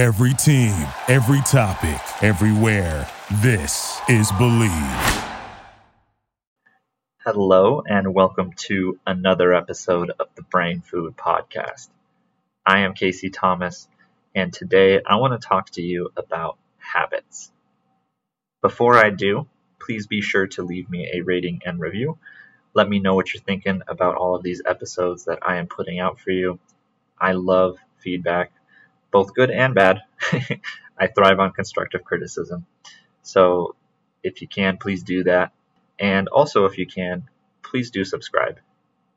Every team, every topic, everywhere. This is Bleav. Hello, and welcome to another episode of the Brain Food Podcast. I am Casey Thomas, and today I want to talk to you about habits. Before I do, please be sure to leave me a rating and review. Let me know what you're thinking about all of these episodes that I am putting out for you. I love feedback both good and bad. I thrive on constructive criticism. So if you can, please do that. And also, if you can, please do subscribe.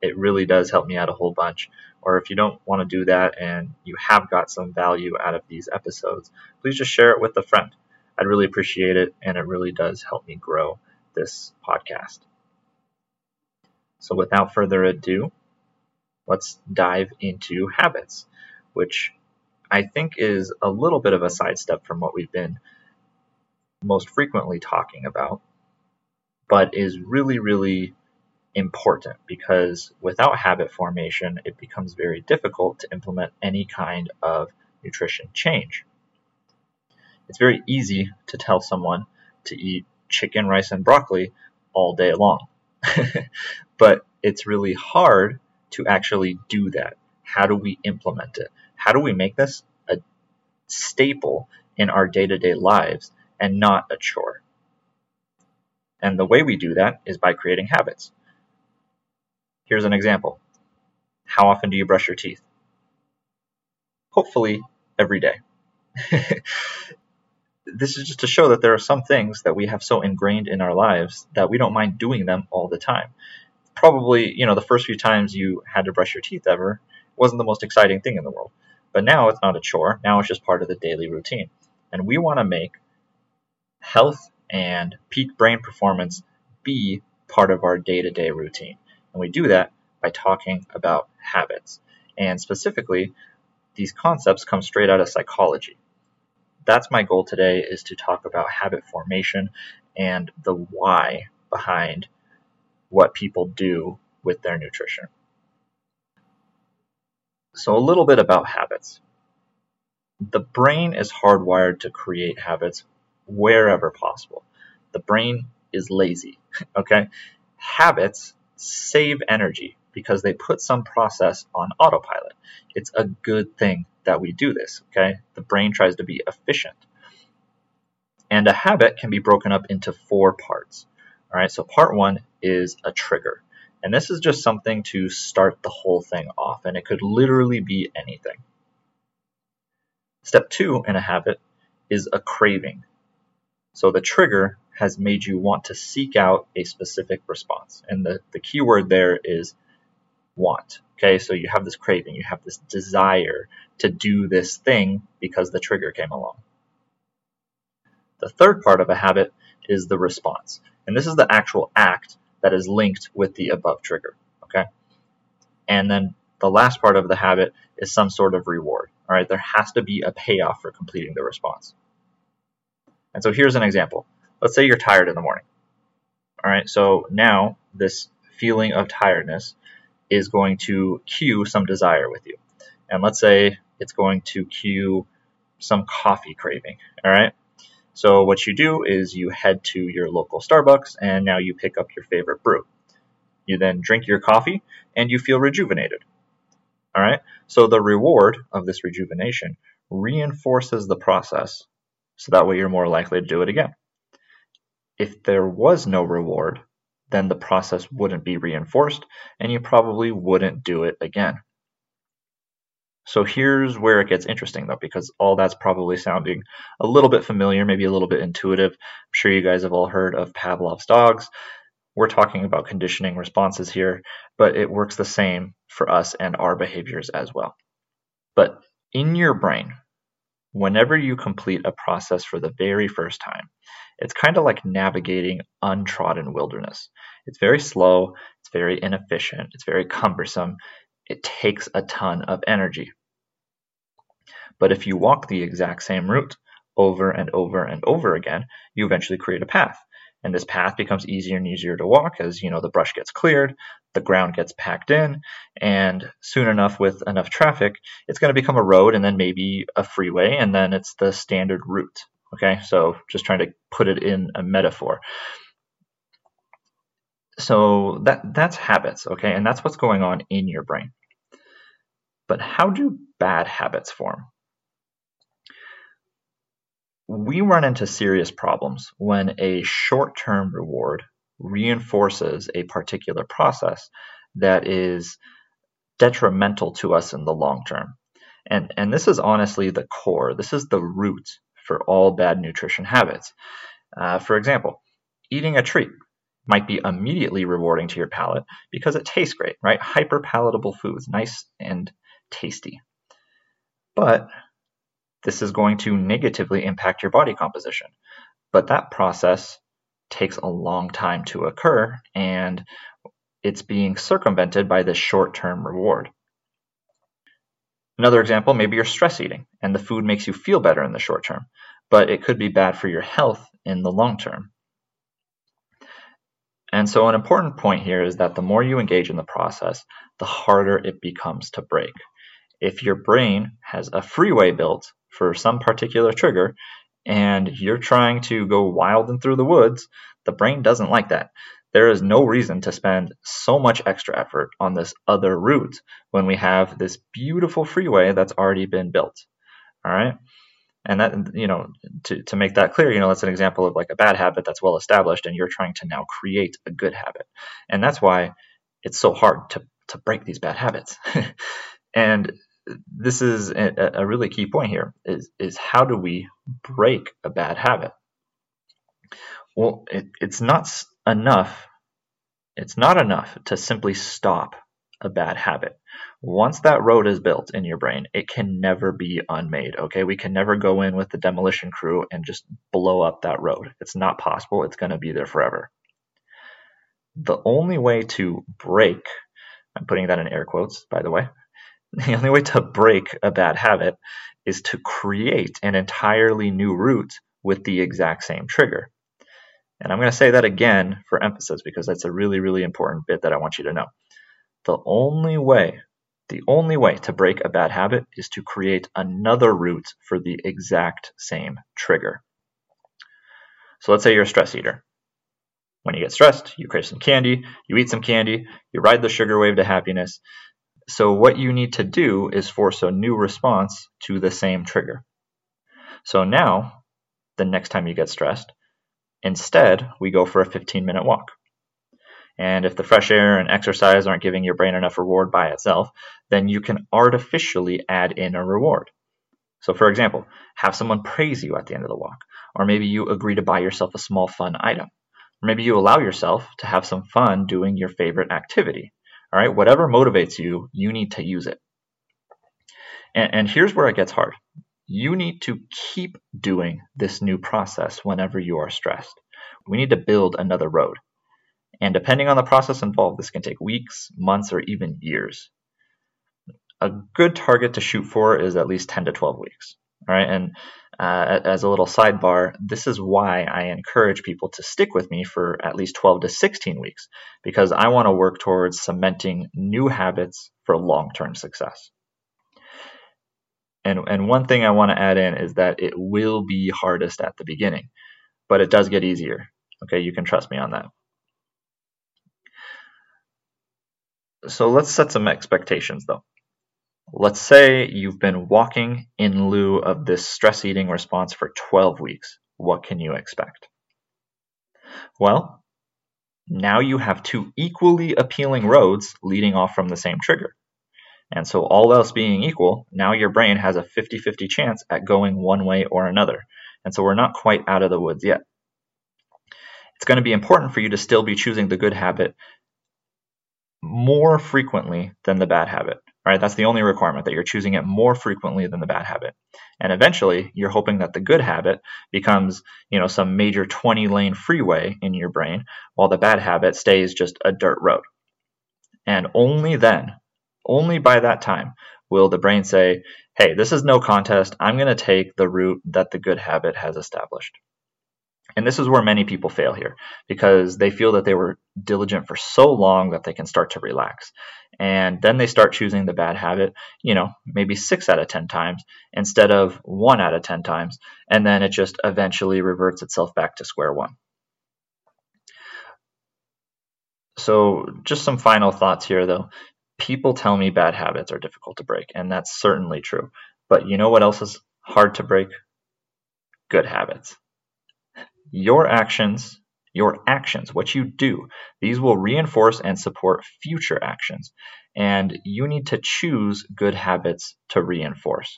It really does help me out a whole bunch. Or if you don't want to do that and you have got some value out of these episodes, please just share it with a friend. I'd really appreciate it, and it really does help me grow this podcast. So, without further ado, let's dive into habits, which I think is a little bit of a sidestep from what we've been most frequently talking about, but is really, really important because without habit formation, it becomes very difficult to implement any kind of nutrition change. It's very easy to tell someone to eat chicken, rice, and broccoli all day long, but it's really hard to actually do that. How do we implement it? How do we make this a staple in our day to day lives and not a chore? And the way we do that is by creating habits. Here's an example How often do you brush your teeth? Hopefully, every day. this is just to show that there are some things that we have so ingrained in our lives that we don't mind doing them all the time. Probably, you know, the first few times you had to brush your teeth ever wasn't the most exciting thing in the world. But now it's not a chore. Now it's just part of the daily routine. And we want to make health and peak brain performance be part of our day to day routine. And we do that by talking about habits. And specifically, these concepts come straight out of psychology. That's my goal today is to talk about habit formation and the why behind what people do with their nutrition. So, a little bit about habits. The brain is hardwired to create habits wherever possible. The brain is lazy, okay? Habits save energy because they put some process on autopilot. It's a good thing that we do this, okay? The brain tries to be efficient. And a habit can be broken up into four parts. All right, so part one is a trigger. And this is just something to start the whole thing off, and it could literally be anything. Step two in a habit is a craving. So the trigger has made you want to seek out a specific response. And the, the key word there is want. Okay, so you have this craving, you have this desire to do this thing because the trigger came along. The third part of a habit is the response. And this is the actual act that is linked with the above trigger. Okay. And then the last part of the habit is some sort of reward. All right. There has to be a payoff for completing the response. And so here's an example. Let's say you're tired in the morning. All right. So now this feeling of tiredness is going to cue some desire with you. And let's say it's going to cue some coffee craving. All right. So what you do is you head to your local Starbucks and now you pick up your favorite brew. You then drink your coffee and you feel rejuvenated. All right. So the reward of this rejuvenation reinforces the process so that way you're more likely to do it again. If there was no reward, then the process wouldn't be reinforced and you probably wouldn't do it again. So here's where it gets interesting though, because all that's probably sounding a little bit familiar, maybe a little bit intuitive. I'm sure you guys have all heard of Pavlov's dogs. We're talking about conditioning responses here, but it works the same for us and our behaviors as well. But in your brain, whenever you complete a process for the very first time, it's kind of like navigating untrodden wilderness. It's very slow, it's very inefficient, it's very cumbersome, it takes a ton of energy. But if you walk the exact same route over and over and over again, you eventually create a path. And this path becomes easier and easier to walk as, you know, the brush gets cleared, the ground gets packed in, and soon enough, with enough traffic, it's going to become a road and then maybe a freeway, and then it's the standard route. Okay, so just trying to put it in a metaphor. So that that's habits, okay, and that's what's going on in your brain. But how do bad habits form? We run into serious problems when a short-term reward reinforces a particular process that is detrimental to us in the long term. And, and this is honestly the core, this is the root for all bad nutrition habits. Uh, for example, eating a treat might be immediately rewarding to your palate because it tastes great, right? Hyper palatable foods, nice and tasty. But this is going to negatively impact your body composition. But that process takes a long time to occur and it's being circumvented by this short term reward. Another example, maybe you're stress eating and the food makes you feel better in the short term, but it could be bad for your health in the long term. And so, an important point here is that the more you engage in the process, the harder it becomes to break. If your brain has a freeway built for some particular trigger, and you're trying to go wild and through the woods, the brain doesn't like that. There is no reason to spend so much extra effort on this other route when we have this beautiful freeway that's already been built. All right. And that, you know, to, to make that clear, you know, that's an example of like a bad habit that's well established and you're trying to now create a good habit. And that's why it's so hard to, to break these bad habits. and this is a, a really key point here is, is how do we break a bad habit? Well, it, it's not enough. It's not enough to simply stop a bad habit. Once that road is built in your brain, it can never be unmade. Okay, we can never go in with the demolition crew and just blow up that road. It's not possible. It's going to be there forever. The only way to break, I'm putting that in air quotes, by the way, the only way to break a bad habit is to create an entirely new route with the exact same trigger. And I'm going to say that again for emphasis because that's a really, really important bit that I want you to know. The only way, the only way to break a bad habit is to create another route for the exact same trigger. So let's say you're a stress eater. When you get stressed, you crave some candy, you eat some candy, you ride the sugar wave to happiness, so what you need to do is force a new response to the same trigger. So now, the next time you get stressed, instead we go for a 15 minute walk. And if the fresh air and exercise aren't giving your brain enough reward by itself, then you can artificially add in a reward. So, for example, have someone praise you at the end of the walk, or maybe you agree to buy yourself a small fun item, or maybe you allow yourself to have some fun doing your favorite activity. All right, whatever motivates you, you need to use it. And, and here's where it gets hard. You need to keep doing this new process whenever you are stressed. We need to build another road. And depending on the process involved, this can take weeks, months, or even years. A good target to shoot for is at least 10 to 12 weeks. All right, and uh, as a little sidebar, this is why I encourage people to stick with me for at least 12 to 16 weeks, because I want to work towards cementing new habits for long term success. And, and one thing I want to add in is that it will be hardest at the beginning, but it does get easier. Okay, you can trust me on that. So let's set some expectations though. Let's say you've been walking in lieu of this stress eating response for 12 weeks. What can you expect? Well, now you have two equally appealing roads leading off from the same trigger. And so, all else being equal, now your brain has a 50 50 chance at going one way or another. And so, we're not quite out of the woods yet. It's going to be important for you to still be choosing the good habit more frequently than the bad habit right? That's the only requirement that you're choosing it more frequently than the bad habit. And eventually, you're hoping that the good habit becomes, you know, some major 20 lane freeway in your brain, while the bad habit stays just a dirt road. And only then, only by that time, will the brain say, hey, this is no contest. I'm going to take the route that the good habit has established. And this is where many people fail here because they feel that they were diligent for so long that they can start to relax. And then they start choosing the bad habit, you know, maybe six out of 10 times instead of one out of 10 times. And then it just eventually reverts itself back to square one. So, just some final thoughts here though. People tell me bad habits are difficult to break, and that's certainly true. But you know what else is hard to break? Good habits. Your actions, your actions, what you do, these will reinforce and support future actions. And you need to choose good habits to reinforce.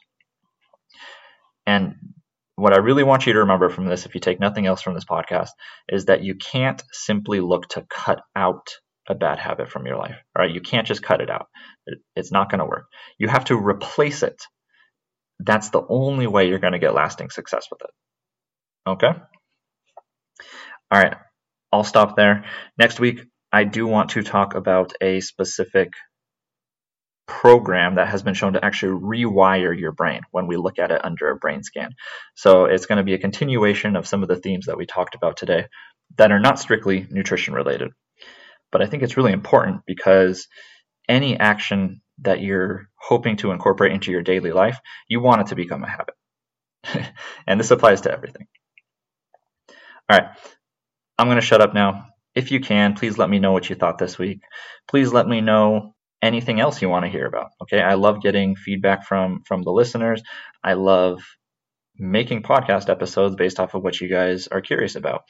And what I really want you to remember from this, if you take nothing else from this podcast, is that you can't simply look to cut out a bad habit from your life. All right, you can't just cut it out. It's not going to work. You have to replace it. That's the only way you're going to get lasting success with it. Okay? All right, I'll stop there. Next week, I do want to talk about a specific program that has been shown to actually rewire your brain when we look at it under a brain scan. So it's going to be a continuation of some of the themes that we talked about today that are not strictly nutrition related. But I think it's really important because any action that you're hoping to incorporate into your daily life, you want it to become a habit. and this applies to everything. All right, I'm going to shut up now. If you can, please let me know what you thought this week. Please let me know anything else you want to hear about. Okay, I love getting feedback from from the listeners. I love making podcast episodes based off of what you guys are curious about.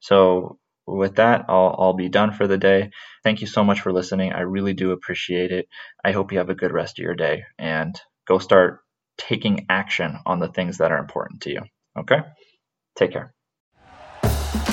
So with that, I'll, I'll be done for the day. Thank you so much for listening. I really do appreciate it. I hope you have a good rest of your day and go start taking action on the things that are important to you. Okay? Take care.